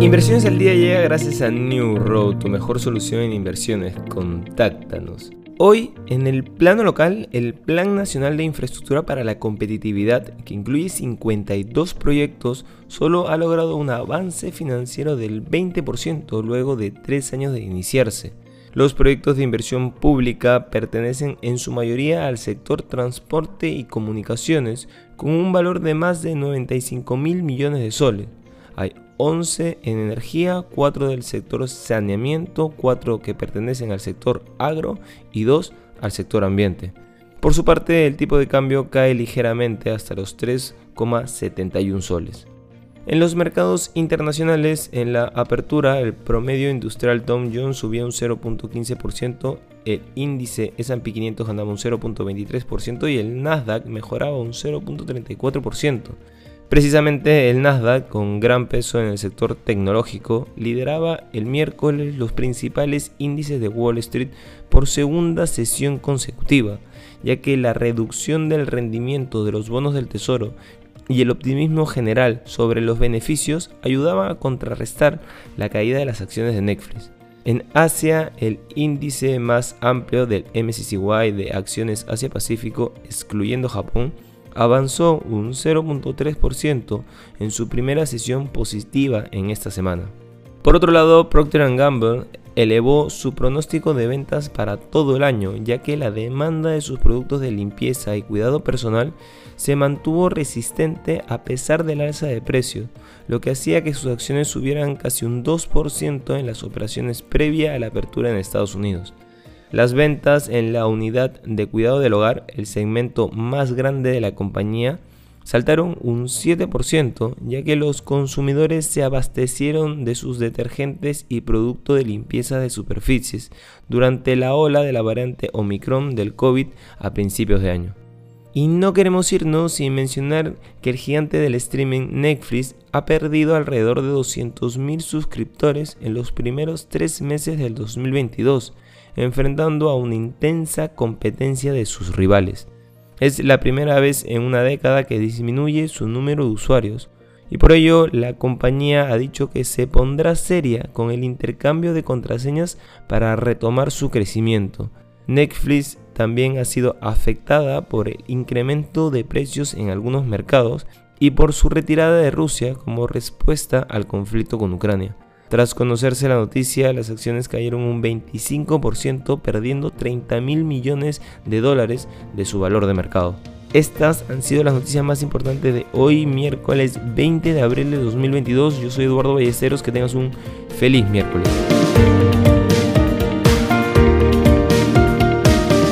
Inversiones al día llega gracias a New Road, tu mejor solución en inversiones. Contáctanos. Hoy, en el plano local, el Plan Nacional de Infraestructura para la Competitividad, que incluye 52 proyectos, solo ha logrado un avance financiero del 20% luego de tres años de iniciarse. Los proyectos de inversión pública pertenecen en su mayoría al sector transporte y comunicaciones, con un valor de más de 95 mil millones de soles. Hay 11 en energía, 4 del sector saneamiento, 4 que pertenecen al sector agro y 2 al sector ambiente. Por su parte, el tipo de cambio cae ligeramente hasta los 3,71 soles. En los mercados internacionales, en la apertura, el promedio industrial Dow Jones subía un 0.15%, el índice S&P 500 ganaba un 0.23% y el Nasdaq mejoraba un 0.34%. Precisamente el Nasdaq, con gran peso en el sector tecnológico, lideraba el miércoles los principales índices de Wall Street por segunda sesión consecutiva, ya que la reducción del rendimiento de los bonos del Tesoro y el optimismo general sobre los beneficios ayudaba a contrarrestar la caída de las acciones de Netflix. En Asia, el índice más amplio del MSCY de acciones Asia-Pacífico, excluyendo Japón, avanzó un 0.3% en su primera sesión positiva en esta semana. Por otro lado, Procter Gamble elevó su pronóstico de ventas para todo el año, ya que la demanda de sus productos de limpieza y cuidado personal se mantuvo resistente a pesar del alza de precios, lo que hacía que sus acciones subieran casi un 2% en las operaciones previa a la apertura en Estados Unidos. Las ventas en la unidad de cuidado del hogar, el segmento más grande de la compañía, saltaron un 7%, ya que los consumidores se abastecieron de sus detergentes y productos de limpieza de superficies durante la ola de la variante Omicron del COVID a principios de año. Y no queremos irnos sin mencionar que el gigante del streaming Netflix ha perdido alrededor de 200.000 suscriptores en los primeros tres meses del 2022, enfrentando a una intensa competencia de sus rivales. Es la primera vez en una década que disminuye su número de usuarios y por ello la compañía ha dicho que se pondrá seria con el intercambio de contraseñas para retomar su crecimiento. Netflix también ha sido afectada por el incremento de precios en algunos mercados y por su retirada de Rusia como respuesta al conflicto con Ucrania. Tras conocerse la noticia, las acciones cayeron un 25%, perdiendo 30 mil millones de dólares de su valor de mercado. Estas han sido las noticias más importantes de hoy, miércoles 20 de abril de 2022. Yo soy Eduardo Ballesteros, que tengas un feliz miércoles.